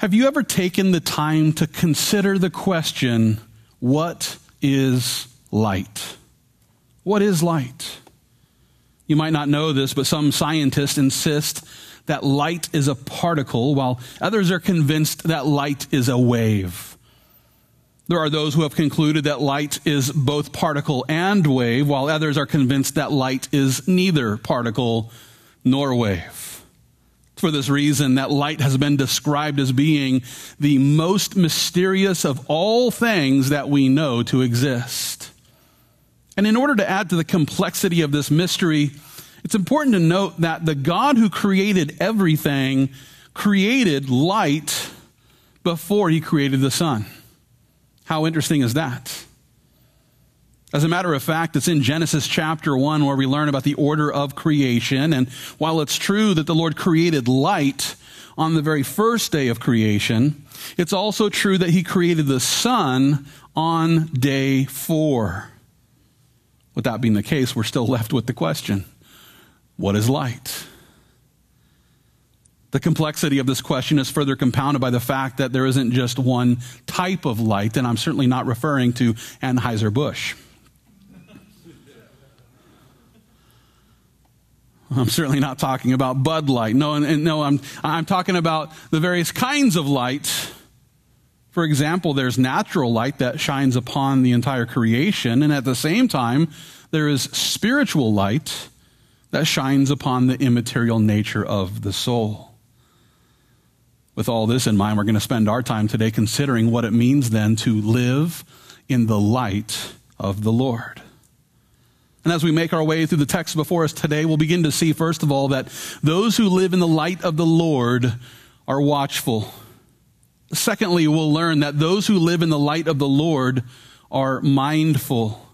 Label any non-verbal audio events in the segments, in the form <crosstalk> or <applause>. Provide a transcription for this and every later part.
Have you ever taken the time to consider the question, what is light? What is light? You might not know this, but some scientists insist that light is a particle, while others are convinced that light is a wave. There are those who have concluded that light is both particle and wave, while others are convinced that light is neither particle nor wave. For this reason, that light has been described as being the most mysterious of all things that we know to exist. And in order to add to the complexity of this mystery, it's important to note that the God who created everything created light before he created the sun. How interesting is that? As a matter of fact, it's in Genesis chapter 1 where we learn about the order of creation. And while it's true that the Lord created light on the very first day of creation, it's also true that He created the sun on day four. With that being the case, we're still left with the question what is light? The complexity of this question is further compounded by the fact that there isn't just one type of light, and I'm certainly not referring to Anheuser-Busch. I'm certainly not talking about Bud Light. No, and, no, I'm, I'm talking about the various kinds of light. For example, there's natural light that shines upon the entire creation, and at the same time, there is spiritual light that shines upon the immaterial nature of the soul. With all this in mind, we're going to spend our time today considering what it means then to live in the light of the Lord. And as we make our way through the text before us today, we'll begin to see, first of all, that those who live in the light of the Lord are watchful. Secondly, we'll learn that those who live in the light of the Lord are mindful.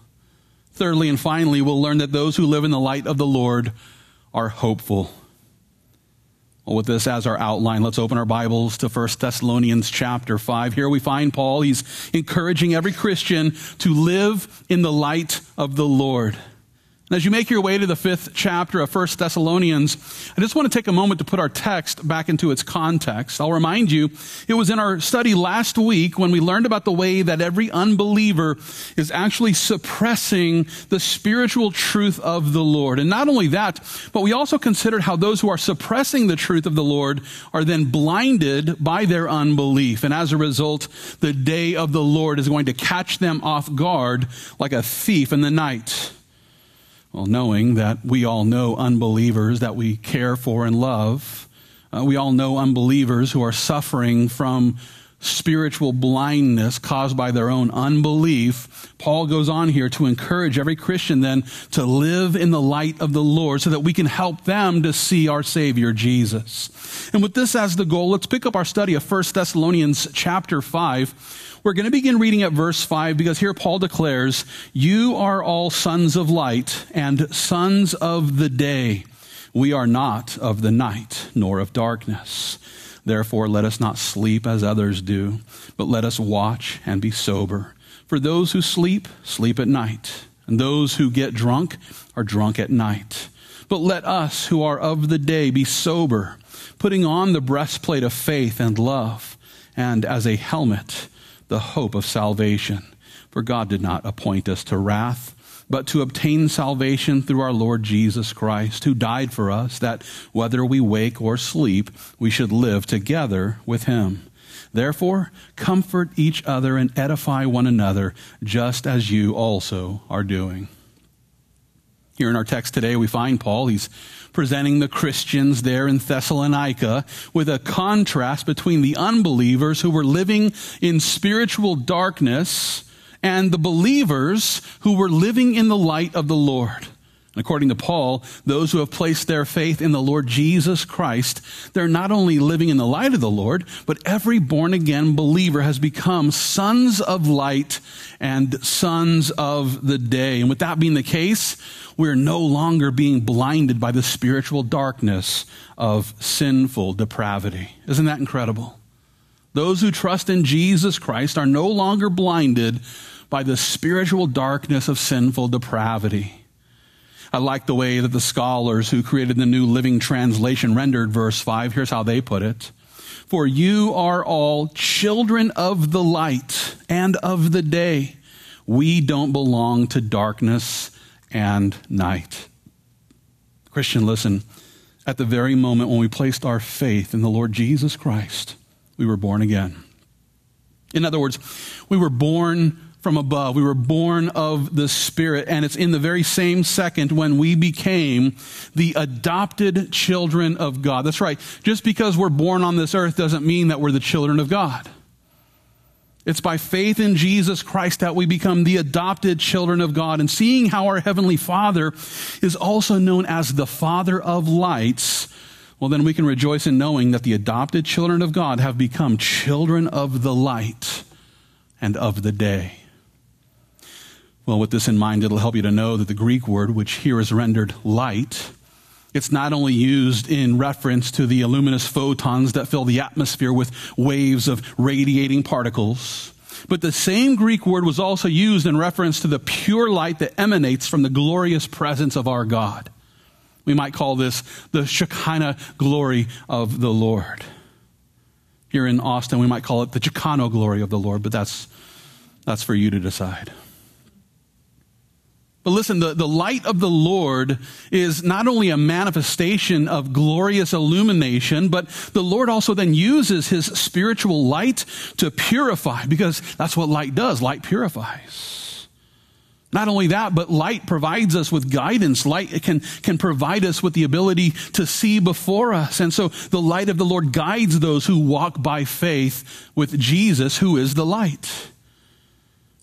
Thirdly and finally, we'll learn that those who live in the light of the Lord are hopeful. Well, with this as our outline, let's open our Bibles to 1 Thessalonians chapter 5. Here we find Paul. He's encouraging every Christian to live in the light of the Lord. As you make your way to the fifth chapter of 1 Thessalonians, I just want to take a moment to put our text back into its context. I'll remind you, it was in our study last week when we learned about the way that every unbeliever is actually suppressing the spiritual truth of the Lord. And not only that, but we also considered how those who are suppressing the truth of the Lord are then blinded by their unbelief. And as a result, the day of the Lord is going to catch them off guard like a thief in the night. Well, knowing that we all know unbelievers that we care for and love, uh, we all know unbelievers who are suffering from spiritual blindness caused by their own unbelief, Paul goes on here to encourage every Christian then to live in the light of the Lord so that we can help them to see our Savior Jesus. And with this as the goal, let's pick up our study of 1 Thessalonians chapter 5 we're going to begin reading at verse 5 because here Paul declares, You are all sons of light and sons of the day. We are not of the night nor of darkness. Therefore, let us not sleep as others do, but let us watch and be sober. For those who sleep, sleep at night, and those who get drunk are drunk at night. But let us who are of the day be sober, putting on the breastplate of faith and love, and as a helmet, the hope of salvation. For God did not appoint us to wrath, but to obtain salvation through our Lord Jesus Christ, who died for us, that whether we wake or sleep, we should live together with him. Therefore, comfort each other and edify one another, just as you also are doing. Here in our text today, we find Paul. He's presenting the Christians there in Thessalonica with a contrast between the unbelievers who were living in spiritual darkness and the believers who were living in the light of the Lord. And According to Paul, those who have placed their faith in the Lord Jesus Christ, they're not only living in the light of the Lord, but every born again believer has become sons of light and sons of the day. And with that being the case, we're no longer being blinded by the spiritual darkness of sinful depravity. Isn't that incredible? Those who trust in Jesus Christ are no longer blinded by the spiritual darkness of sinful depravity. I like the way that the scholars who created the New Living Translation rendered verse 5. Here's how they put it. For you are all children of the light and of the day. We don't belong to darkness and night. Christian, listen. At the very moment when we placed our faith in the Lord Jesus Christ, we were born again. In other words, we were born from above. We were born of the Spirit. And it's in the very same second when we became the adopted children of God. That's right. Just because we're born on this earth doesn't mean that we're the children of God. It's by faith in Jesus Christ that we become the adopted children of God. And seeing how our Heavenly Father is also known as the Father of lights, well, then we can rejoice in knowing that the adopted children of God have become children of the light and of the day. Well, with this in mind, it'll help you to know that the Greek word, which here is rendered light, it's not only used in reference to the luminous photons that fill the atmosphere with waves of radiating particles, but the same Greek word was also used in reference to the pure light that emanates from the glorious presence of our God. We might call this the Shekinah glory of the Lord. Here in Austin, we might call it the Chicano glory of the Lord, but that's, that's for you to decide. But listen, the, the light of the Lord is not only a manifestation of glorious illumination, but the Lord also then uses his spiritual light to purify, because that's what light does. Light purifies. Not only that, but light provides us with guidance. Light can, can provide us with the ability to see before us. And so the light of the Lord guides those who walk by faith with Jesus, who is the light.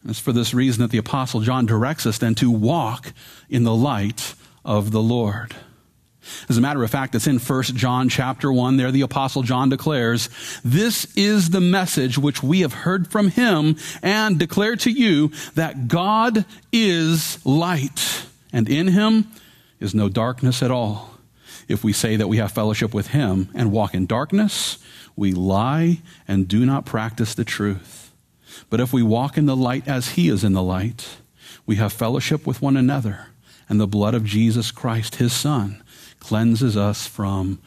It's for this reason that the Apostle John directs us then to walk in the light of the Lord. As a matter of fact, it's in 1 John chapter 1 there the apostle John declares, "This is the message which we have heard from him and declare to you that God is light, and in him is no darkness at all. If we say that we have fellowship with him and walk in darkness, we lie and do not practice the truth." But if we walk in the light as he is in the light, we have fellowship with one another, and the blood of Jesus Christ, his Son, cleanses us from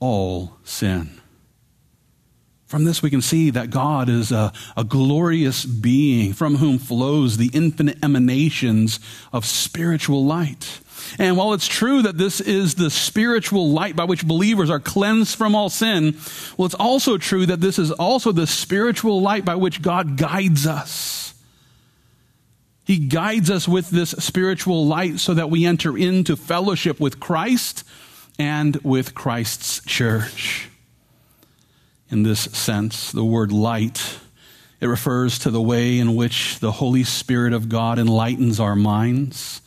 all sin. From this, we can see that God is a, a, glorious being from whom flows the infinite emanations of spiritual light. And while it's true that this is the spiritual light by which believers are cleansed from all sin, well, it's also true that this is also the spiritual light by which God guides us. He guides us with this spiritual light so that we enter into fellowship with Christ and with Christ's church. In this sense, the word light, it refers to the way in which the Holy Spirit of God enlightens our minds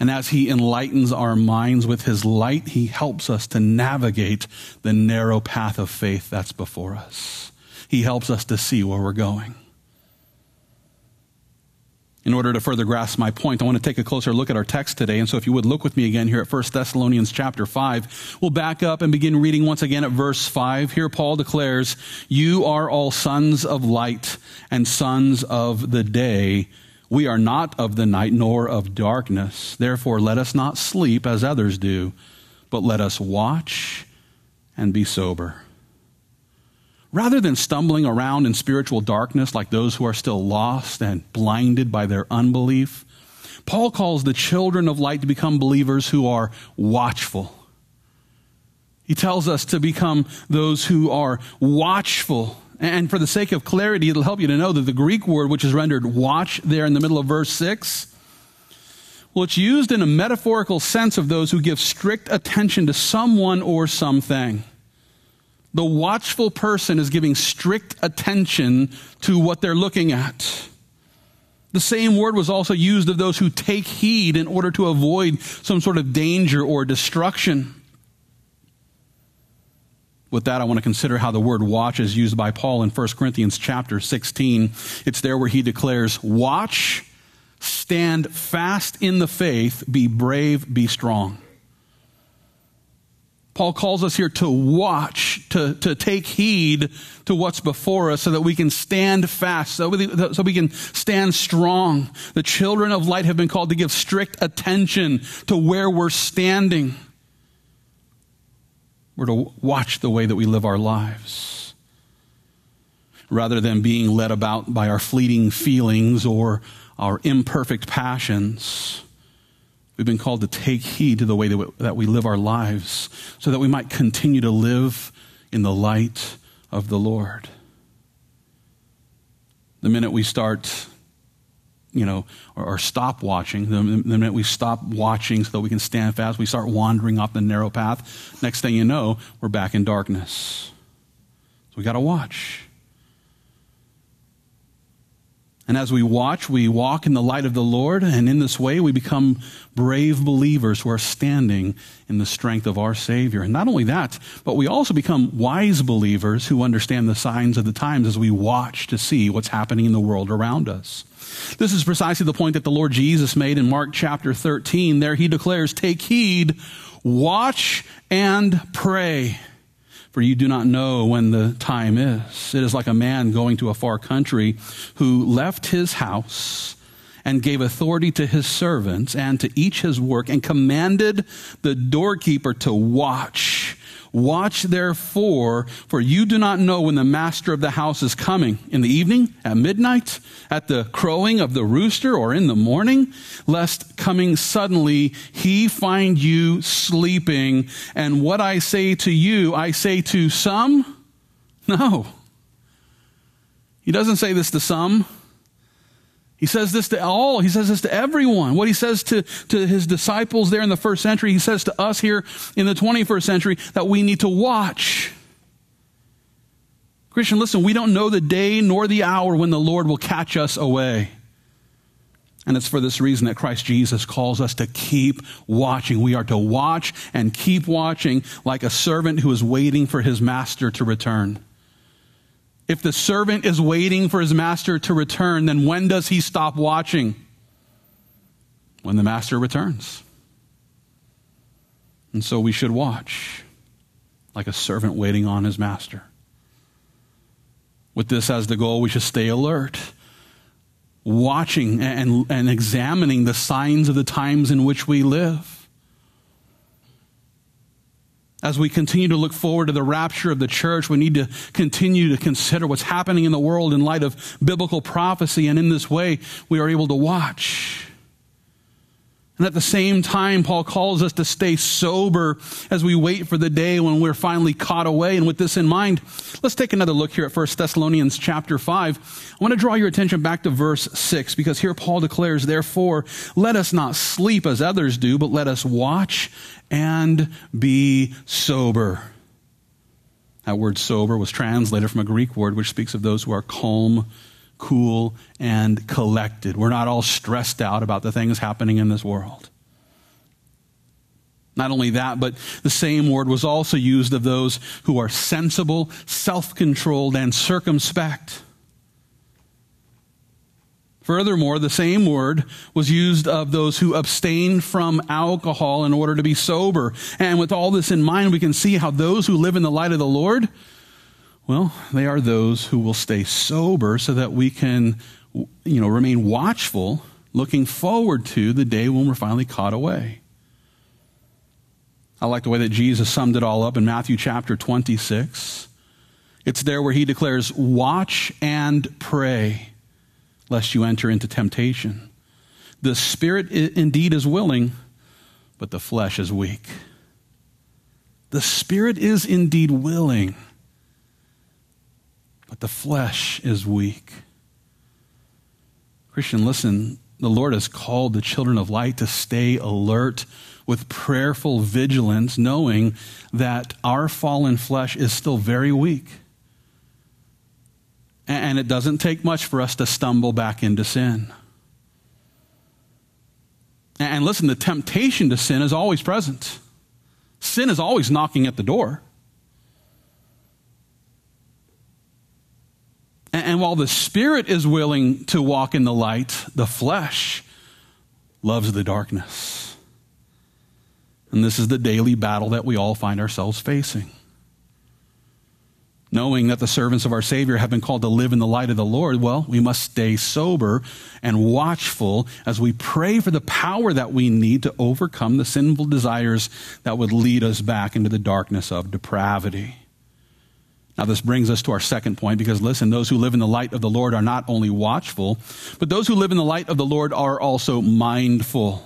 and as He enlightens our minds with His light, He helps us to navigate the narrow path of faith that's before us. He helps us to see where we're going. In order to further grasp my point, I want to take a closer look at our text today. And so if you would look with me again here at 1 Thessalonians chapter 5, we'll back up and begin reading once again at verse 5. Here Paul declares, You are all sons of light and sons of the day. We are not of the night nor of darkness. Therefore, let us not sleep as others do, but let us watch and be sober. Rather than stumbling around in spiritual darkness like those who are still lost and blinded by their unbelief, Paul calls the children of light to become believers who are watchful. He tells us to become those who are watchful and for the sake of clarity, it'll help you to know that the Greek word, which is rendered watch there in the middle of verse 6, well, it's used in a metaphorical sense of those who give strict attention to someone or something. The watchful person is giving strict attention to what they're looking at. The same word was also used of those who take heed in order to avoid some sort of danger or destruction. With that, I want to consider how the word watch is used by Paul in 1 Corinthians chapter 16. It's there where he declares, Watch, stand fast in the faith, be brave, be strong. Paul calls us here to watch, to, to take heed to what's before us so that we can stand fast, so we, so we can stand strong. The children of light have been called to give strict attention to where we're standing. We're to watch the way that we live our lives. Rather than being led about by our fleeting feelings or our imperfect passions, we've been called to take heed to the way that we, that we live our lives so that we might continue to live in the light of the Lord. The minute we start you know, or, or, stop watching. The, the minute we stop watching so that we can stand fast, we start wandering off the narrow path. Next thing you know, we're back in darkness. So we got to watch. And as we watch, we walk in the light of the Lord, and in this way, we become brave believers who are standing in the strength of our Savior. And not only that, but we also become wise believers who understand the signs of the times as we watch to see what's happening in the world around us. This is precisely the point that the Lord Jesus made in Mark chapter 13. There he declares, Take heed, watch, and pray for you do not know when the time is. It is like a man going to a far country who left his house and gave authority to his servants and to each his work and commanded the doorkeeper to watch Watch therefore, for you do not know when the master of the house is coming in the evening, at midnight, at the crowing of the rooster, or in the morning, lest coming suddenly he find you sleeping. And what I say to you, I say to some? No. He doesn't say this to some. He says this to all. He says this to everyone. What he says to, to his disciples there in the first century, he says to us here in the 21st century that we need to watch. Christian, listen, we don't know the day nor the hour when the Lord will catch us away. And it's for this reason that Christ Jesus calls us to keep watching. We are to watch and keep watching like a servant who is waiting for his master to return. If the servant is waiting for his master to return, then when does he stop watching? When the master returns. And so we should watch like a servant waiting on his master. With this as the goal, we should stay alert, watching and, and examining the signs of the times in which we live as we continue to look forward to the rapture of the church, we need to continue to consider what's happening in the world in light of biblical prophecy. And in this way, we are able to watch and at the same time, Paul calls us to stay sober as we wait for the day when we're finally caught away. And with this in mind, let's take another look here at 1 Thessalonians chapter 5. I want to draw your attention back to verse 6 because here Paul declares, Therefore, let us not sleep as others do, but let us watch and be sober. That word sober was translated from a Greek word which speaks of those who are calm cool, and collected. We're not all stressed out about the things happening in this world. Not only that, but the same word was also used of those who are sensible, self controlled, and circumspect. Furthermore, the same word was used of those who abstain from alcohol in order to be sober. And with all this in mind, we can see how those who live in the light of the Lord well, they are those who will stay sober so that we can, you know, remain watchful, looking forward to the day when we're finally caught away. I like the way that Jesus summed it all up in Matthew chapter 26. It's there where he declares, Watch and pray, lest you enter into temptation. The spirit indeed is willing, but the flesh is weak. The spirit is indeed willing but the flesh is weak. Christian, listen, the Lord has called the children of light to stay alert with prayerful vigilance, knowing that our fallen flesh is still very weak. And it doesn't take much for us to stumble back into sin. And listen, the temptation to sin is always present. Sin is always knocking at the door. And while the spirit is willing to walk in the light, the flesh loves the darkness. And this is the daily battle that we all find ourselves facing. knowing that the servants of our Savior have been called to live in the light of the Lord, well, we must stay sober and watchful as we pray for the power that we need to overcome the sinful desires that would lead us back into the darkness of depravity. Now, this brings us to our second point because listen, those who live in the light of the Lord are not only watchful, but those who live in the light of the Lord are also mindful.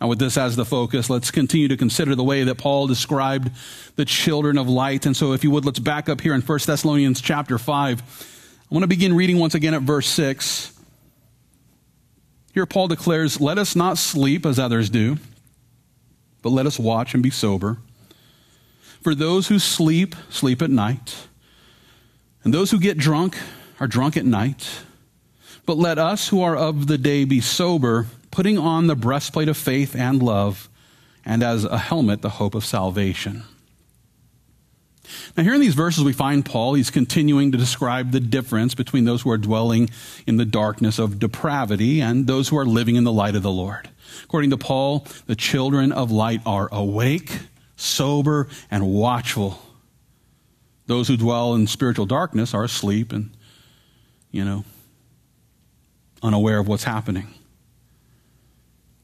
Now, with this as the focus, let's continue to consider the way that Paul described the children of light. And so, if you would, let's back up here in 1 Thessalonians chapter 5. I want to begin reading once again at verse 6. Here, Paul declares, Let us not sleep as others do, but let us watch and be sober. For those who sleep, sleep at night, and those who get drunk are drunk at night. But let us who are of the day be sober putting on the breastplate of faith and love, and as a helmet, the hope of salvation. Now, here in these verses, we find Paul, he's continuing to describe the difference between those who are dwelling in the darkness of depravity and those who are living in the light of the Lord. According to Paul, the children of light are awake, sober, and watchful. Those who dwell in spiritual darkness are asleep and, you know, unaware of what's happening.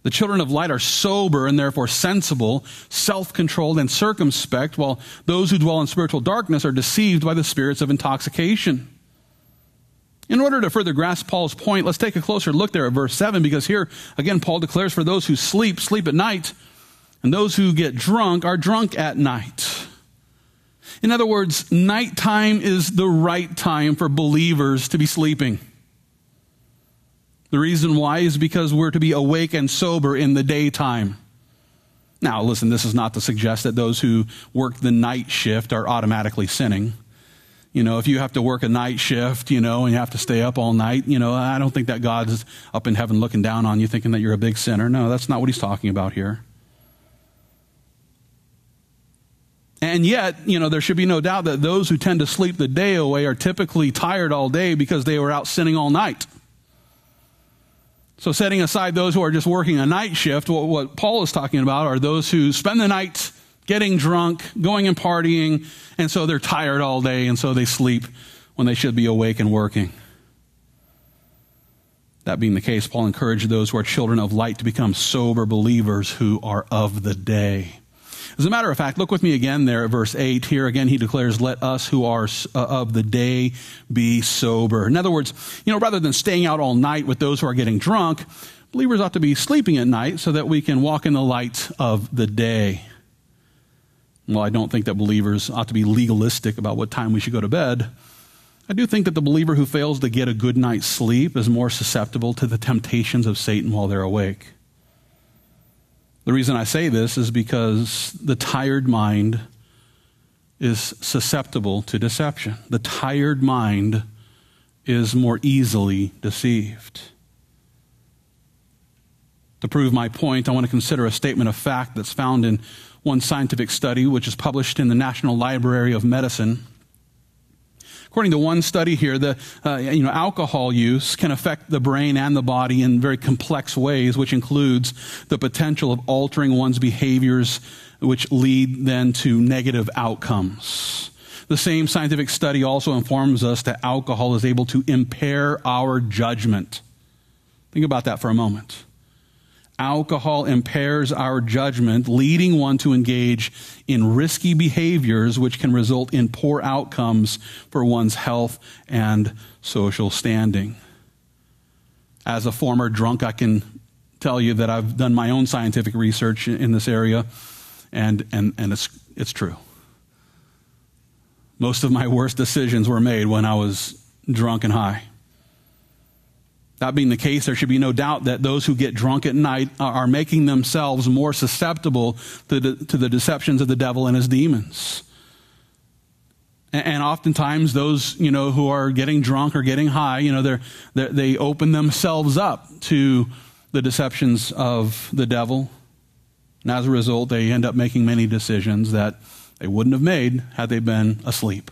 The children of light are sober and therefore sensible, self controlled, and circumspect, while those who dwell in spiritual darkness are deceived by the spirits of intoxication. In order to further grasp Paul's point, let's take a closer look there at verse 7, because here, again, Paul declares for those who sleep, sleep at night, and those who get drunk are drunk at night. In other words, nighttime is the right time for believers to be sleeping. The reason why is because we're to be awake and sober in the daytime. Now, listen, this is not to suggest that those who work the night shift are automatically sinning. You know, if you have to work a night shift, you know, and you have to stay up all night, you know, I don't think that God's up in heaven looking down on you thinking that you're a big sinner. No, that's not what he's talking about here. And yet, you know, there should be no doubt that those who tend to sleep the day away are typically tired all day because they were out sinning all night. So, setting aside those who are just working a night shift, what, what, Paul is talking about are those who spend the night getting drunk, going and partying, and so they're tired all day, and so they sleep when they should be awake and working. That being the case, Paul encouraged those who are children of light to become sober believers who are of the day. As a matter of fact, look with me again there at verse 8. Here again, he declares, Let us who are uh, of the day be sober. In other words, you know, rather than staying out all night with those who are getting drunk, believers ought to be sleeping at night so that we can walk in the light of the day. Well, I don't think that believers ought to be legalistic about what time we should go to bed. I do think that the believer who fails to get a good night's sleep is more susceptible to the temptations of Satan while they're awake. The reason I say this is because the tired mind is susceptible to deception. The tired mind is more easily deceived. To prove my point, I want to consider a statement of fact that's found in one scientific study, which is published in the National Library of Medicine. According to one study here, the uh, you know alcohol use can affect the brain and the body in very complex ways, which includes the potential of altering one's behaviors, which lead then to negative outcomes. The same scientific study also informs us that alcohol is able to impair our judgment. Think about that for a moment. Alcohol impairs our judgment, leading one to engage in risky behaviors which can result in poor outcomes for one's health and social standing. As a former drunk, I can tell you that I've done my own scientific research in this area, and, and, and it's, it's true. Most of my worst decisions were made when I was drunk and high. That being the case, there should be no doubt that those who get drunk at night are making themselves more susceptible to the, to the deceptions of the devil and his demons. And oftentimes, those you know who are getting drunk or getting high, you know, they're, they're, they open themselves up to the deceptions of the devil, and as a result, they end up making many decisions that they wouldn't have made had they been asleep.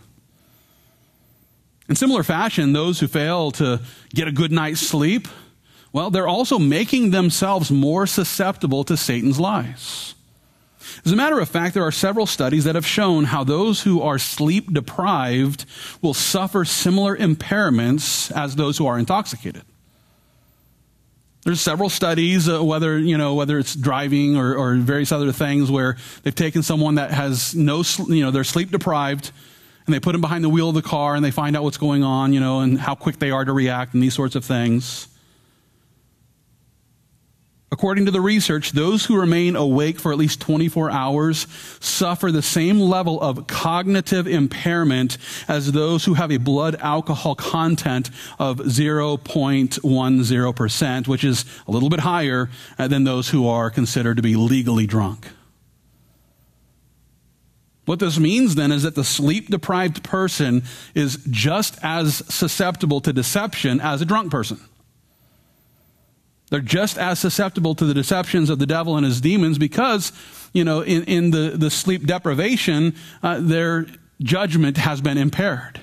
In similar fashion, those who fail to get a good night's sleep, well, they're also making themselves more susceptible to Satan's lies. As a matter of fact, there are several studies that have shown how those who are sleep deprived will suffer similar impairments as those who are intoxicated. There's several studies, uh, whether you know whether it's driving or, or, various other things, where they've taken someone that has no, you know, they're sleep deprived, and they put them behind the wheel of the car, and they find out what's going on, you know, and how quick they are to react, and these sorts of things. According to the research, those who remain awake for at least 24 hours suffer the same level of cognitive impairment as those who have a blood alcohol content of 0.10%, which is a little bit higher uh, than those who are considered to be legally drunk. What this means then is that the sleep deprived person is just as susceptible to deception as a drunk person. They're just as susceptible to the deceptions of the devil and his demons because, you know, in, in the, the sleep deprivation, uh, their judgment has been impaired.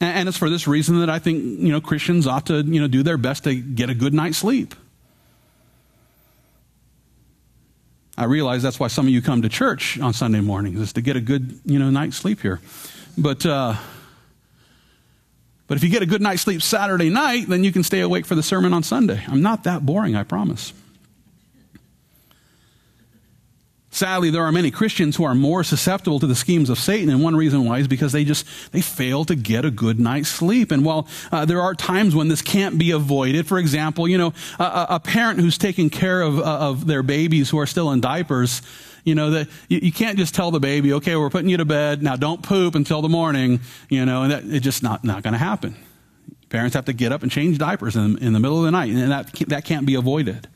And, and it's for this reason that I think, you know, Christians ought to, you know, do their best to get a good night's sleep. I realize that's why some of you come to church on Sunday mornings, is to get a good, you know, night's sleep here. But, uh, but if you get a good night's sleep Saturday night, then you can stay awake for the sermon on Sunday. I'm not that boring, I promise. Sadly, there are many Christians who are more susceptible to the schemes of Satan, and one reason why is because they just they fail to get a good night's sleep. And while uh, there are times when this can't be avoided, for example, you know, a, a parent who's taking care of, uh, of their babies who are still in diapers, you know, that you, you, can't just tell the baby, okay, we're putting you to bed. Now don't poop until the morning, you know, and that, it's just not, not going to happen. Parents have to get up and change diapers in, in the middle of the night, and that, that can't be avoided.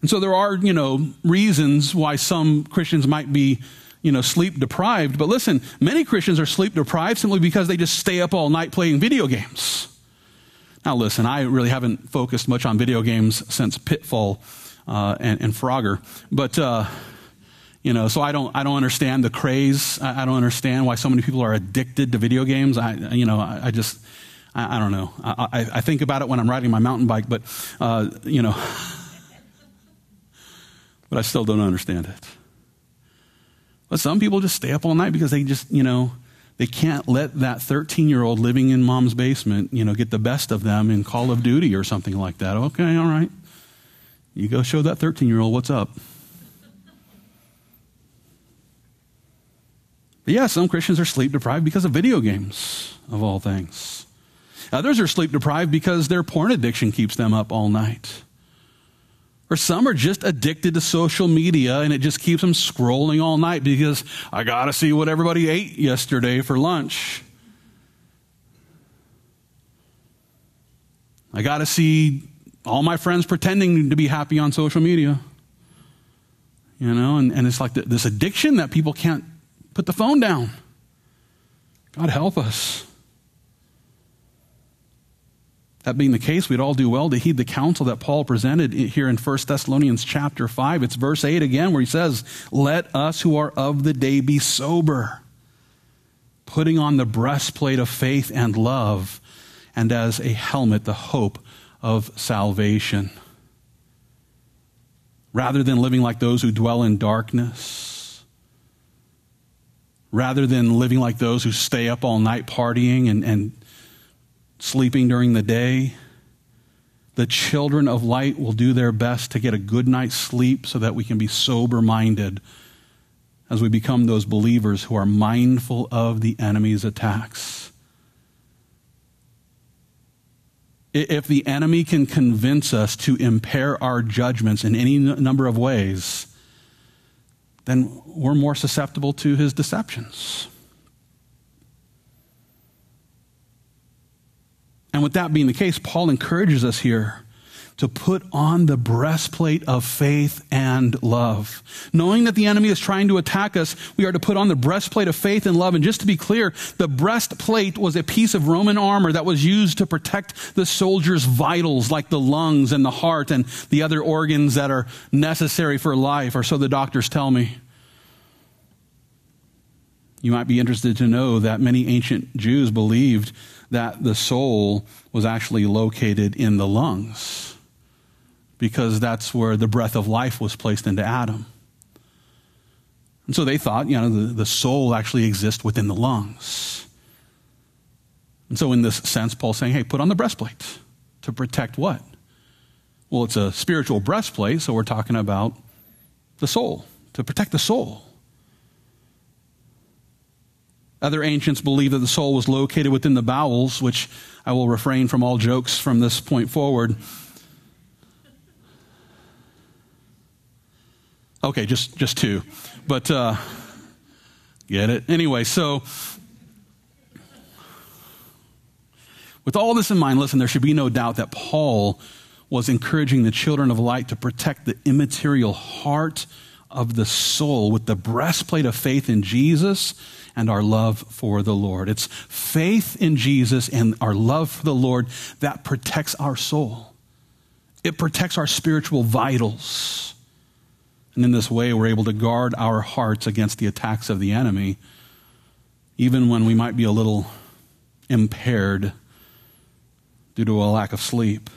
And so there are, you know, reasons why some Christians might be, you know, sleep deprived. But listen, many Christians are sleep deprived simply because they just stay up all night playing video games. Now, listen, I really haven't focused much on video games since Pitfall uh, and, and, Frogger. But, uh, you know, so I don't, I don't understand the craze. I, I, don't understand why so many people are addicted to video games. I, you know, I, I just, I, I, don't know. I, think about it when I'm riding my mountain bike, but, uh, you know, <laughs> but I still don't understand it. But some people just stay up all night because they just, you know, they can't let that 13 year old living in mom's basement, you know, get the best of them in Call of Duty or something like that. Okay, all right. You go show that 13 year old what's up. But yeah, some Christians are sleep deprived because of video games, of all things. Others are sleep deprived because their porn addiction keeps them up all night. Or some are just addicted to social media and it just keeps them scrolling all night because I got to see what everybody ate yesterday for lunch. I got to see all my friends pretending to be happy on social media. You know, and, and it's like this addiction that people can't put the phone down. God help us. That being the case, we'd all do well to heed the counsel that Paul presented here in 1 Thessalonians chapter 5. It's verse 8 again where he says, Let us who are of the day be sober, putting on the breastplate of faith and love, and as a helmet, the hope of salvation. Rather than living like those who dwell in darkness, rather than living like those who stay up all night partying and, and sleeping during the day, the children of light will do their best to get a good night's sleep so that we can be sober minded as we become those believers who are mindful of the enemy's attacks. if the enemy can convince us to impair our judgments in any number of ways, then we're more susceptible to his deceptions. And with that being the case, Paul encourages us here to put on the breastplate of faith and love. Knowing that the enemy is trying to attack us, we are to put on the breastplate of faith and love. And just to be clear, the breastplate was a piece of Roman armor that was used to protect the soldier's vitals, like the lungs and the heart and the other organs that are necessary for life, or so the doctors tell me. You might be interested to know that many ancient Jews believed that the soul was actually located in the lungs because that's where the breath of life was placed into Adam. And so they thought, you know, the, the soul actually exists within the lungs. And so, in this sense, Paul's saying, hey, put on the breastplate to protect what? Well, it's a spiritual breastplate, so we're talking about the soul, to protect the soul. Other ancients believed that the soul was located within the bowels, which I will refrain from all jokes from this point forward. Okay, just just two, but uh, get it anyway. So, with all this in mind, listen. There should be no doubt that Paul was encouraging the children of light to protect the immaterial heart of the soul with the breastplate of faith in Jesus and our love for the Lord. It's faith in Jesus and our love for the Lord that protects our soul. It protects our spiritual vitals. And in this way, we're able to guard our hearts against the attacks of the enemy, even when we might be a little impaired due to a lack of sleep.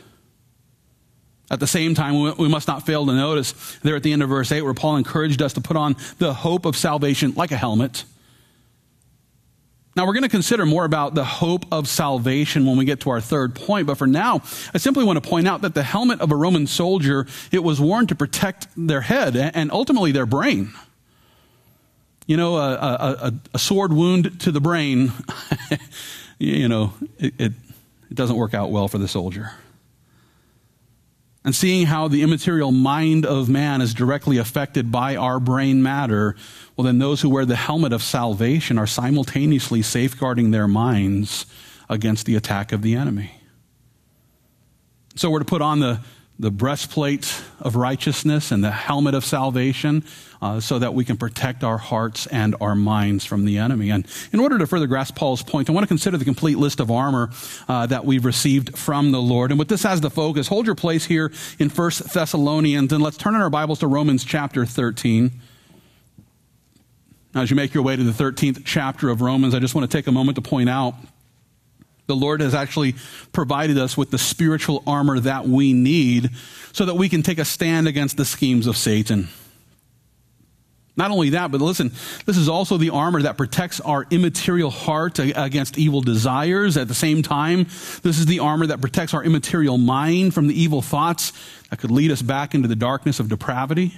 At the same time, we must not fail to notice there at the end of verse 8 where Paul encouraged us to put on the hope of salvation like a helmet. Now, we're going to consider more about the hope of salvation when we get to our third point, but for now, I simply want to point out that the helmet of a Roman soldier, it was worn to protect their head and ultimately their brain. You know, a, a, a sword wound to the brain, <laughs> you know, it, it, it doesn't work out well for the soldier and seeing how the immaterial mind of man is directly affected by our brain matter, well, then those who wear the helmet of salvation are simultaneously safeguarding their minds against the attack of the enemy. So we're to put on the the breastplate of righteousness and the helmet of salvation uh, so that we can protect our hearts and our minds from the enemy. And in order to further grasp Paul's point, I want to consider the complete list of armor uh, that we've received from the Lord. And with this as the focus, hold your place here in First Thessalonians and let's turn in our Bibles to Romans chapter 13. Now, as you make your way to the 13th chapter of Romans, I just want to take a moment to point out the Lord has actually provided us with the spiritual armor that we need so that we can take a stand against the schemes of Satan. Not only that, but listen, this is also the armor that protects our immaterial heart against evil desires. At the same time, this is the armor that protects our immaterial mind from the evil thoughts that could lead us back into the darkness of depravity.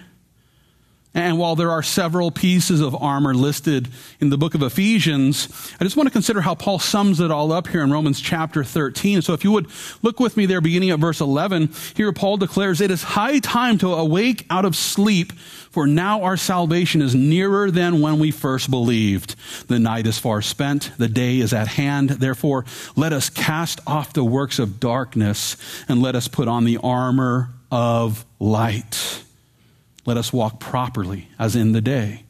And while there are several pieces of armor listed in the book of Ephesians, I just want to consider how Paul sums it all up here in Romans chapter 13. So if you would look with me there beginning at verse 11, here Paul declares, It is high time to awake out of sleep, for now our salvation is nearer than when we first believed. The night is far spent, the day is at hand. Therefore, let us cast off the works of darkness and let us put on the armor of light. Let us walk properly as in the day,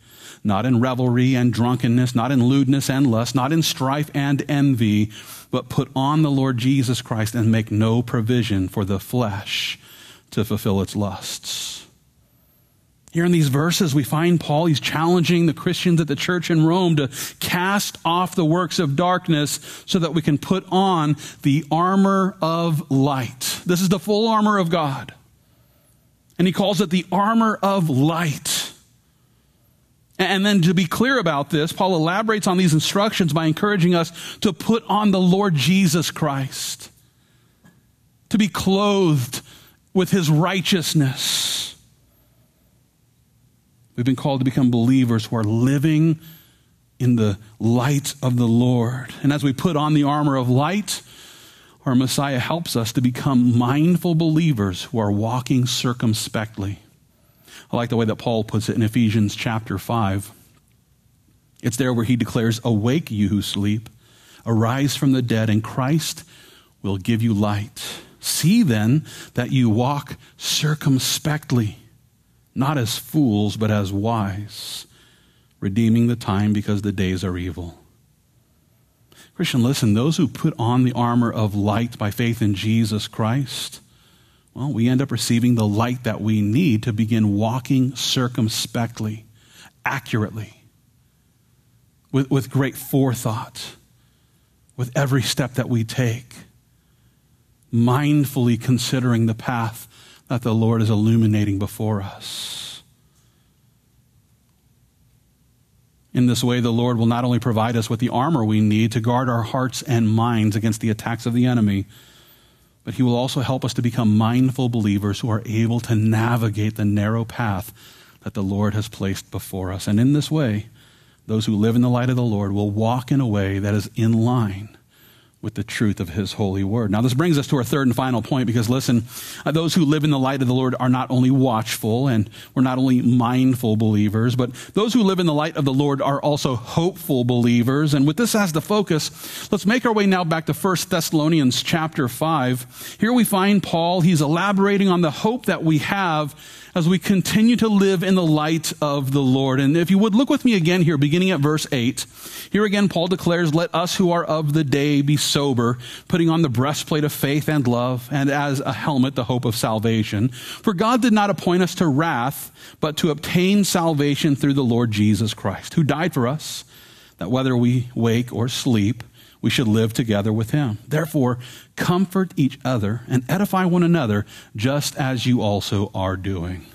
not in revelry and drunkenness, not in lewdness and lust, not in strife and envy, but put on the Lord Jesus Christ and make no provision for the flesh to fulfill its lusts. Here in these verses, we find Paul, he's challenging the Christians at the church in Rome to cast off the works of darkness so that we can put on the armor of light. This is the full armor of God. And he calls it the armor of light. And then to be clear about this, Paul elaborates on these instructions by encouraging us to put on the Lord Jesus Christ, to be clothed with his righteousness. We've been called to become believers who are living in the light of the Lord. And as we put on the armor of light, our Messiah helps us to become mindful believers who are walking circumspectly. I like the way that Paul puts it in Ephesians chapter 5. It's there where he declares, Awake, you who sleep, arise from the dead, and Christ will give you light. See then that you walk circumspectly, not as fools, but as wise, redeeming the time because the days are evil. Christian, listen, those who put on the armor of light by faith in Jesus Christ, well, we end up receiving the light that we need to begin walking circumspectly, accurately, with, with great forethought, with every step that we take, mindfully considering the path that the Lord is illuminating before us. In this way, the Lord will not only provide us with the armor we need to guard our hearts and minds against the attacks of the enemy, but He will also help us to become mindful believers who are able to navigate the narrow path that the Lord has placed before us. And in this way, those who live in the light of the Lord will walk in a way that is in line with the truth of his holy word. Now, this brings us to our third and final point because listen, uh, those who live in the light of the Lord are not only watchful and we're not only mindful believers, but those who live in the light of the Lord are also hopeful believers. And with this as the focus, let's make our way now back to 1 Thessalonians chapter 5. Here we find Paul, he's elaborating on the hope that we have as we continue to live in the light of the Lord. And if you would look with me again here, beginning at verse 8. Here again, Paul declares, Let us who are of the day be sober, putting on the breastplate of faith and love, and as a helmet, the hope of salvation. For God did not appoint us to wrath, but to obtain salvation through the Lord Jesus Christ, who died for us, that whether we wake or sleep, we should live together with him. Therefore, comfort each other and edify one another, just as you also are doing.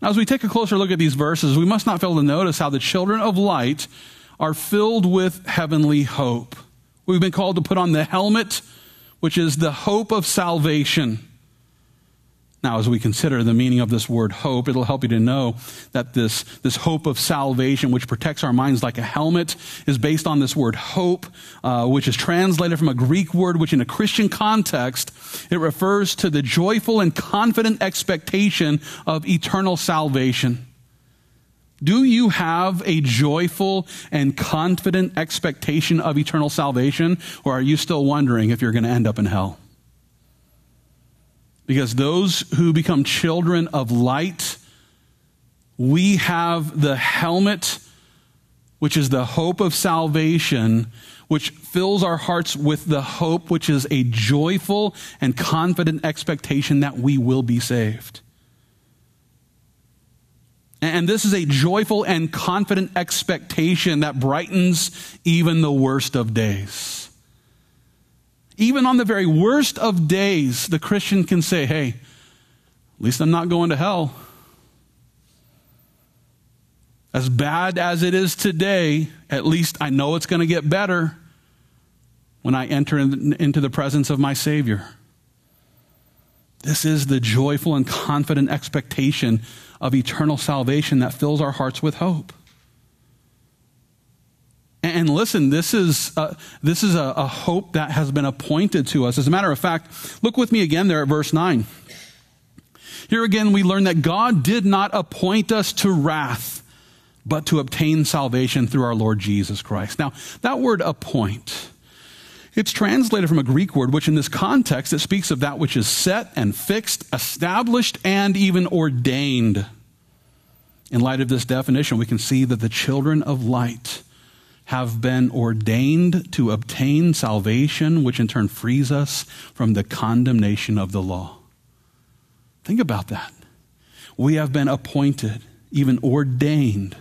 Now, as we take a closer look at these verses, we must not fail to notice how the children of light are filled with heavenly hope. We've been called to put on the helmet, which is the hope of salvation. Now, as we consider the meaning of this word hope, it'll help you to know that this, this hope of salvation, which protects our minds like a helmet, is based on this word hope, uh, which is translated from a Greek word, which in a Christian context, it refers to the joyful and confident expectation of eternal salvation. Do you have a joyful and confident expectation of eternal salvation, or are you still wondering if you're going to end up in hell? Because those who become children of light, we have the helmet, which is the hope of salvation, which fills our hearts with the hope, which is a joyful and confident expectation that we will be saved. And this is a joyful and confident expectation that brightens even the worst of days. Even on the very worst of days, the Christian can say, hey, at least I'm not going to hell. As bad as it is today, at least I know it's going to get better when I enter in, into the presence of my Savior. This is the joyful and confident expectation of eternal salvation that fills our hearts with hope. And listen, this is, uh, this is a, a hope that has been appointed to us. As a matter of fact, look with me again there at verse 9. Here again, we learn that God did not appoint us to wrath, but to obtain salvation through our Lord Jesus Christ. Now, that word appoint, it's translated from a Greek word, which in this context, it speaks of that which is set and fixed, established, and even ordained. In light of this definition, we can see that the children of light have been ordained to obtain salvation, which in turn frees us from the condemnation of the law. Think about that. We have been appointed, even ordained,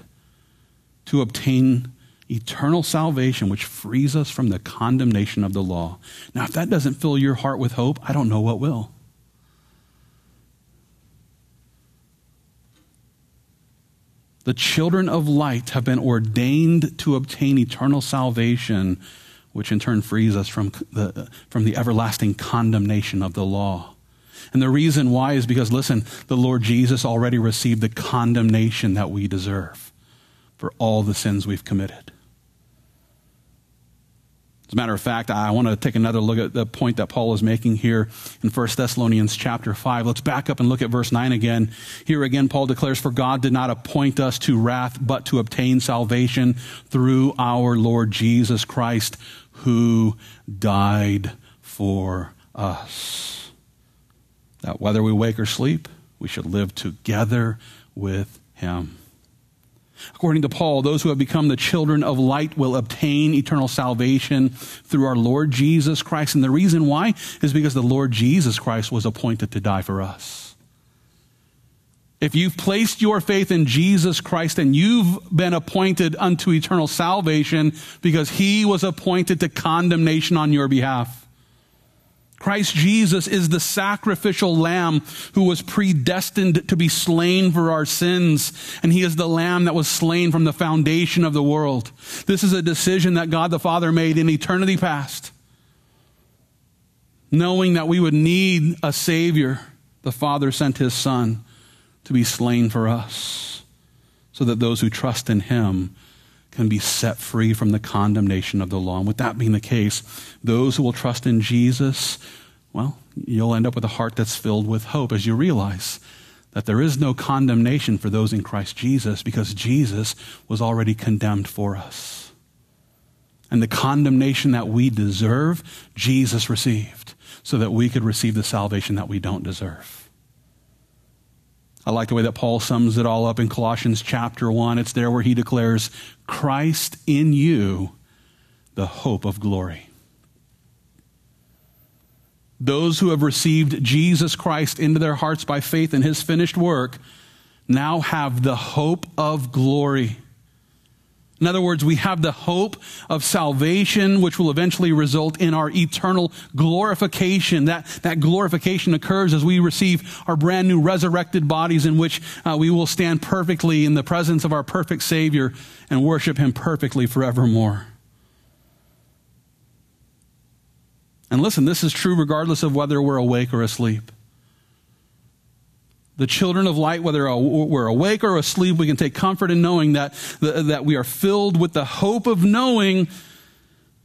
to obtain eternal salvation, which frees us from the condemnation of the law. Now, if that doesn't fill your heart with hope, I don't know what will. The children of light have been ordained to obtain eternal salvation, which in turn frees us from the, from the everlasting condemnation of the law. And the reason why is because, listen, the Lord Jesus already received the condemnation that we deserve for all the sins we've committed. As a matter of fact, I want to take another look at the point that Paul is making here in 1 Thessalonians chapter 5. Let's back up and look at verse 9 again. Here again, Paul declares, For God did not appoint us to wrath, but to obtain salvation through our Lord Jesus Christ, who died for us. That whether we wake or sleep, we should live together with him. According to Paul, those who have become the children of light will obtain eternal salvation through our Lord Jesus Christ. And the reason why is because the Lord Jesus Christ was appointed to die for us. If you've placed your faith in Jesus Christ and you've been appointed unto eternal salvation because he was appointed to condemnation on your behalf. Christ Jesus is the sacrificial lamb who was predestined to be slain for our sins, and he is the lamb that was slain from the foundation of the world. This is a decision that God the Father made in eternity past. Knowing that we would need a Savior, the Father sent his Son to be slain for us, so that those who trust in him can be set free from the condemnation of the law. And with that being the case, those who will trust in Jesus, well, you'll end up with a heart that's filled with hope as you realize that there is no condemnation for those in Christ Jesus because Jesus was already condemned for us. And the condemnation that we deserve, Jesus received so that we could receive the salvation that we don't deserve. I like the way that Paul sums it all up in Colossians chapter 1. It's there where he declares, Christ in you, the hope of glory. Those who have received Jesus Christ into their hearts by faith in his finished work now have the hope of glory. In other words, we have the hope of salvation, which will eventually result in our eternal glorification. That, that glorification occurs as we receive our brand new resurrected bodies in which uh, we will stand perfectly in the presence of our perfect Savior and worship Him perfectly forevermore. And listen, this is true regardless of whether we're awake or asleep the children of light, whether we're awake or asleep, we can take comfort in knowing that, that we are filled with the hope of knowing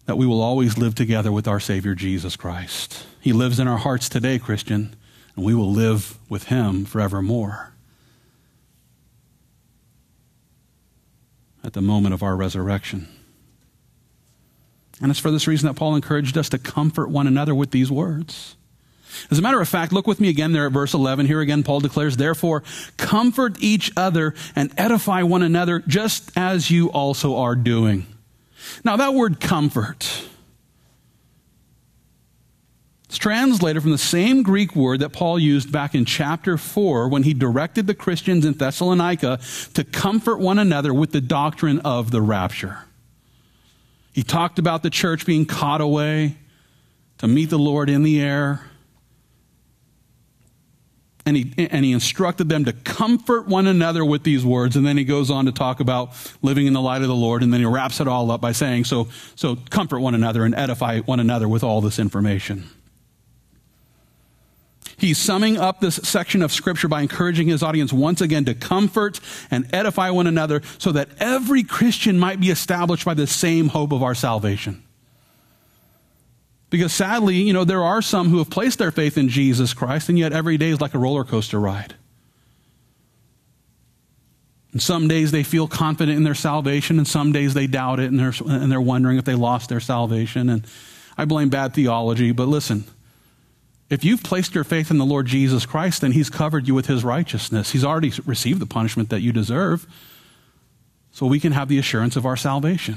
that we will always live together with our Savior Jesus Christ. He lives in our hearts today, Christian, and we will live with Him forevermore. At the moment of our resurrection. And it's for this reason that Paul encouraged us to comfort one another with these words. As a matter of fact, look with me again there at verse 11. Here again, Paul declares, Therefore, comfort each other and edify one another, just as you also are doing. Now, that word comfort is translated from the same Greek word that Paul used back in chapter 4 when he directed the Christians in Thessalonica to comfort one another with the doctrine of the rapture. He talked about the church being caught away to meet the Lord in the air and he, and he instructed them to comfort one another with these words. And then he goes on to talk about living in the light of the Lord. And then he wraps it all up by saying, so, so comfort one another and edify one another with all this information. He's summing up this section of scripture by encouraging his audience once again to comfort and edify one another so that every Christian might be established by the same hope of our salvation. Because sadly, you know, there are some who have placed their faith in Jesus Christ, and yet every day is like a roller coaster ride. And some days they feel confident in their salvation, and some days they doubt it, and they're, and they're wondering if they lost their salvation. And I blame bad theology, but listen, if you've placed your faith in the Lord Jesus Christ, then He's covered you with His righteousness. He's already received the punishment that you deserve, so we can have the assurance of our salvation.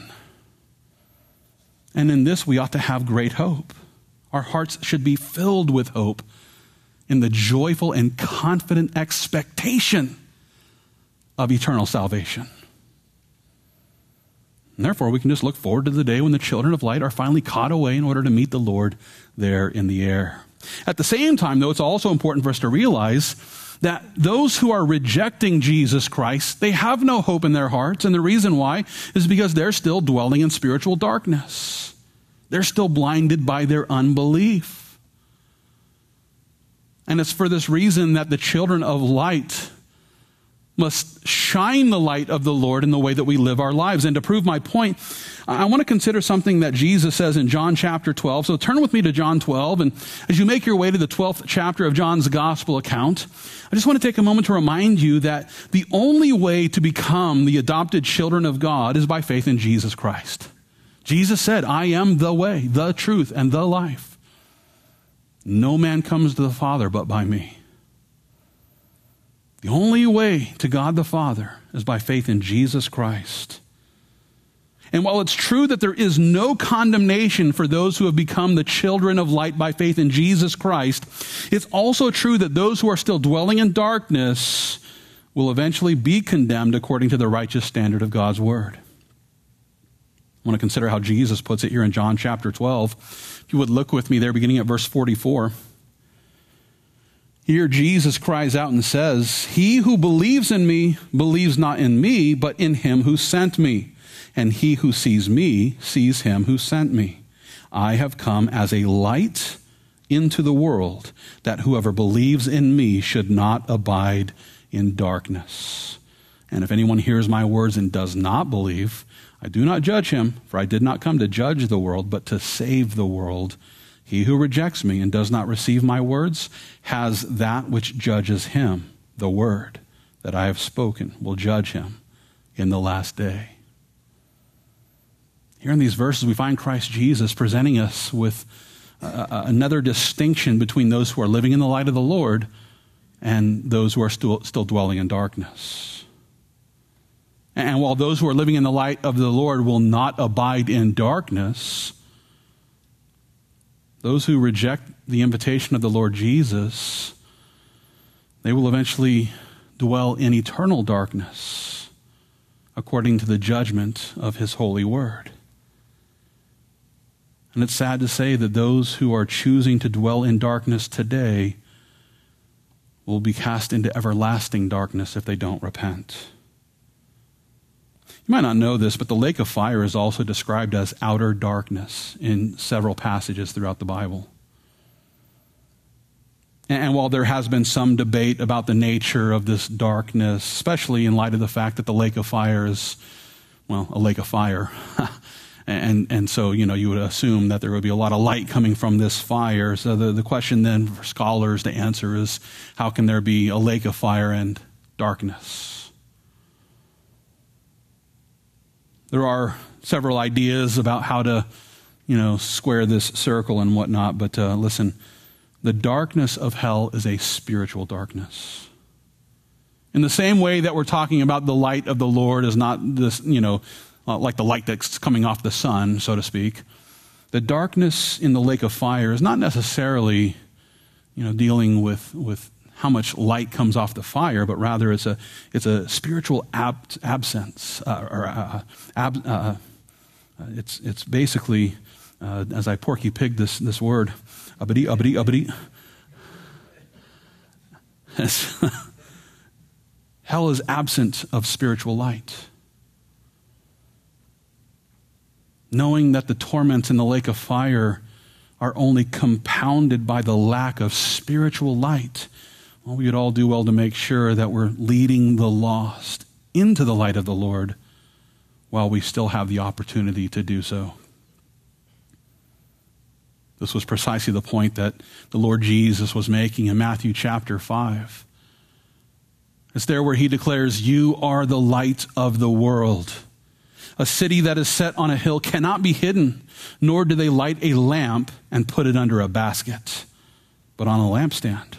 And in this, we ought to have great hope. Our hearts should be filled with hope in the joyful and confident expectation of eternal salvation. And therefore, we can just look forward to the day when the children of light are finally caught away in order to meet the Lord there in the air. At the same time, though, it's also important for us to realize that those who are rejecting Jesus Christ, they have no hope in their hearts. And the reason why is because they're still dwelling in spiritual darkness. They're still blinded by their unbelief. And it's for this reason that the children of light must shine the light of the Lord in the way that we live our lives. And to prove my point, I want to consider something that Jesus says in John chapter 12. So turn with me to John 12. And as you make your way to the 12th chapter of John's gospel account, I just want to take a moment to remind you that the only way to become the adopted children of God is by faith in Jesus Christ. Jesus said, I am the way, the truth, and the life. No man comes to the Father but by me. The only way to God the Father is by faith in Jesus Christ. And while it's true that there is no condemnation for those who have become the children of light by faith in Jesus Christ, it's also true that those who are still dwelling in darkness will eventually be condemned according to the righteous standard of God's word. I want to consider how Jesus puts it here in John chapter 12. If you would look with me there, beginning at verse 44. Here Jesus cries out and says, He who believes in me believes not in me, but in him who sent me. And he who sees me sees him who sent me. I have come as a light into the world, that whoever believes in me should not abide in darkness. And if anyone hears my words and does not believe, I do not judge him, for I did not come to judge the world, but to save the world. He who rejects me and does not receive my words has that which judges him. The word that I have spoken will judge him in the last day. Here in these verses, we find Christ Jesus presenting us with another distinction between those who are living in the light of the Lord and those who are still, still dwelling in darkness. And while those who are living in the light of the Lord will not abide in darkness, those who reject the invitation of the Lord Jesus, they will eventually dwell in eternal darkness according to the judgment of his holy word. And it's sad to say that those who are choosing to dwell in darkness today will be cast into everlasting darkness if they don't repent. You might not know this, but the lake of fire is also described as outer darkness in several passages throughout the Bible. And while there has been some debate about the nature of this darkness, especially in light of the fact that the lake of fire is, well, a lake of fire, <laughs> and, and so, you know, you would assume that there would be a lot of light coming from this fire. So the, the question then for scholars to answer is how can there be a lake of fire and darkness? There are several ideas about how to, you know, square this circle and whatnot, but uh, listen, the darkness of hell is a spiritual darkness. In the same way that we're talking about the light of the Lord is not this, you know, uh, like the light that's coming off the sun, so to speak. The darkness in the lake of fire is not necessarily, you know, dealing with, with how much light comes off the fire, but rather it's a, it's a spiritual ab- absence. Uh, or, uh, ab- uh, uh it's, it's basically, uh, as I porky pig this, this word, abadi, abadi, abadi. <laughs> Hell is absent of spiritual light. Knowing that the torments in the lake of fire are only compounded by the lack of spiritual light well, we would all do well to make sure that we're leading the lost into the light of the Lord while we still have the opportunity to do so. This was precisely the point that the Lord Jesus was making in Matthew chapter 5. It's there where he declares, You are the light of the world. A city that is set on a hill cannot be hidden, nor do they light a lamp and put it under a basket, but on a lampstand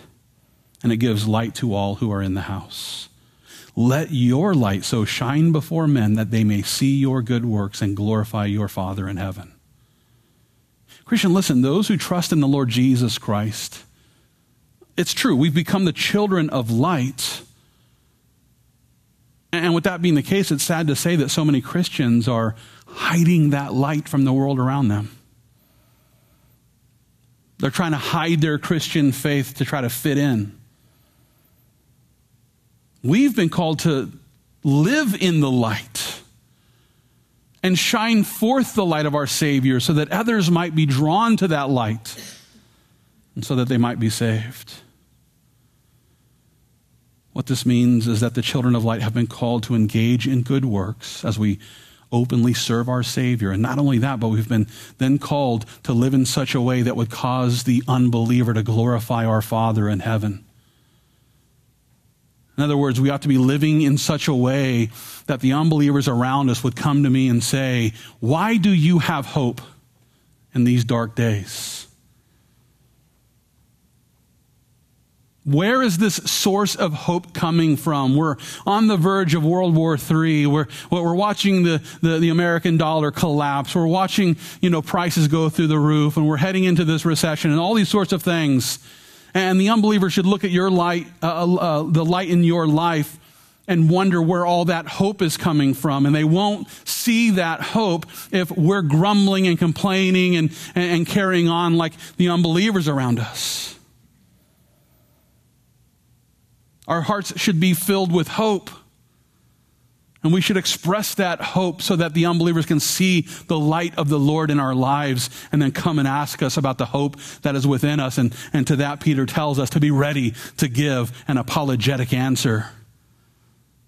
and it gives light to all who are in the house. Let your light so shine before men that they may see your good works and glorify your Father in heaven. Christian, listen, those who trust in the Lord Jesus Christ, it's true, we've become the children of light. And with that being the case, it's sad to say that so many Christians are hiding that light from the world around them. They're trying to hide their Christian faith to try to fit in. We've been called to live in the light and shine forth the light of our Savior so that others might be drawn to that light and so that they might be saved. What this means is that the children of light have been called to engage in good works as we openly serve our Savior. And not only that, but we've been then called to live in such a way that would cause the unbeliever to glorify our Father in heaven. In other words, we ought to be living in such a way that the unbelievers around us would come to me and say, Why do you have hope in these dark days? Where is this source of hope coming from? We're on the verge of World War III. We're, we're watching the, the, the, American dollar collapse. We're watching, you know, prices go through the roof and we're heading into this recession and all these sorts of things. And the unbeliever should look at your light, uh, uh, uh, the light in your life, and wonder where all that hope is coming from. And they won't see that hope if we're grumbling and complaining and, and, and carrying on like the unbelievers around us. Our hearts should be filled with hope. And we should express that hope so that the unbelievers can see the light of the Lord in our lives and then come and ask us about the hope that is within us. And, and to that, Peter tells us to be ready to give an apologetic answer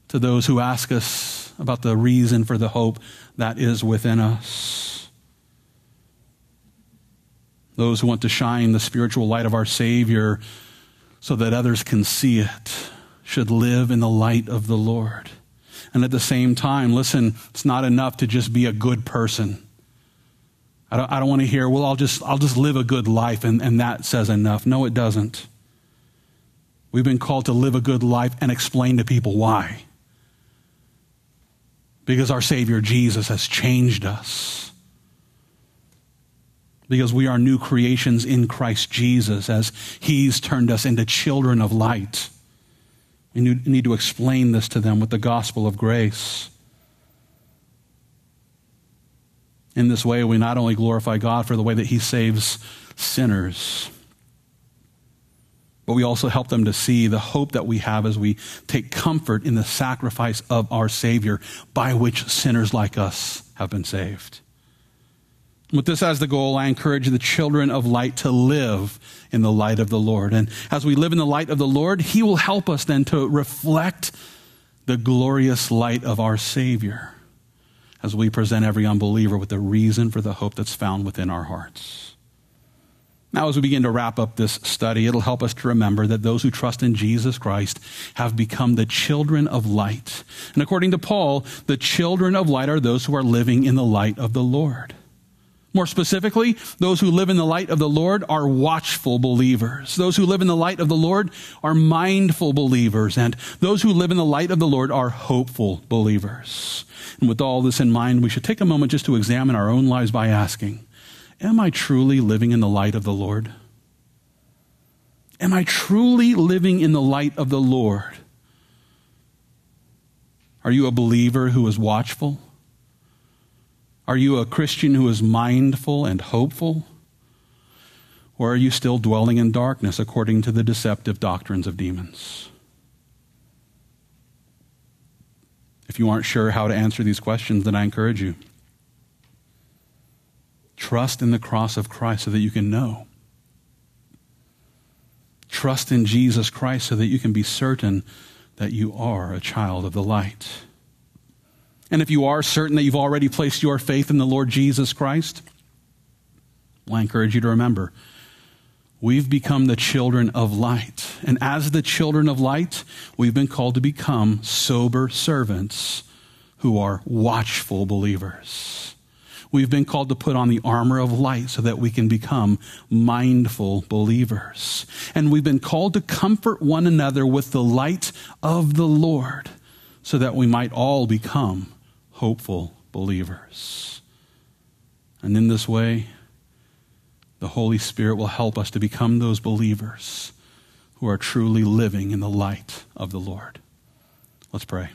to those who ask us about the reason for the hope that is within us. Those who want to shine the spiritual light of our Savior so that others can see it should live in the light of the Lord. And at the same time, listen, it's not enough to just be a good person. I don't, don't want to hear, well, I'll just, I'll just live a good life and, and that says enough. No, it doesn't. We've been called to live a good life and explain to people why because our Savior Jesus has changed us. Because we are new creations in Christ Jesus as He's turned us into children of light. We need to explain this to them with the gospel of grace. In this way, we not only glorify God for the way that He saves sinners, but we also help them to see the hope that we have as we take comfort in the sacrifice of our Savior by which sinners like us have been saved. With this as the goal, I encourage the children of light to live in the light of the Lord. And as we live in the light of the Lord, He will help us then to reflect the glorious light of our Savior as we present every unbeliever with the reason for the hope that's found within our hearts. Now, as we begin to wrap up this study, it'll help us to remember that those who trust in Jesus Christ have become the children of light. And according to Paul, the children of light are those who are living in the light of the Lord. More specifically, those who live in the light of the Lord are watchful believers. Those who live in the light of the Lord are mindful believers. And those who live in the light of the Lord are hopeful believers. And with all this in mind, we should take a moment just to examine our own lives by asking, Am I truly living in the light of the Lord? Am I truly living in the light of the Lord? Are you a believer who is watchful? Are you a Christian who is mindful and hopeful? Or are you still dwelling in darkness according to the deceptive doctrines of demons? If you aren't sure how to answer these questions, then I encourage you Trust in the cross of Christ so that you can know. Trust in Jesus Christ so that you can be certain that you are a child of the light. And if you are certain that you've already placed your faith in the Lord Jesus Christ, well, I encourage you to remember we've become the children of light. And as the children of light, we've been called to become sober servants who are watchful believers. We've been called to put on the armor of light so that we can become mindful believers. And we've been called to comfort one another with the light of the Lord so that we might all become hopeful believers. And in this way, the Holy Spirit will help us to become those believers who are truly living in the light of the Lord. Let's pray.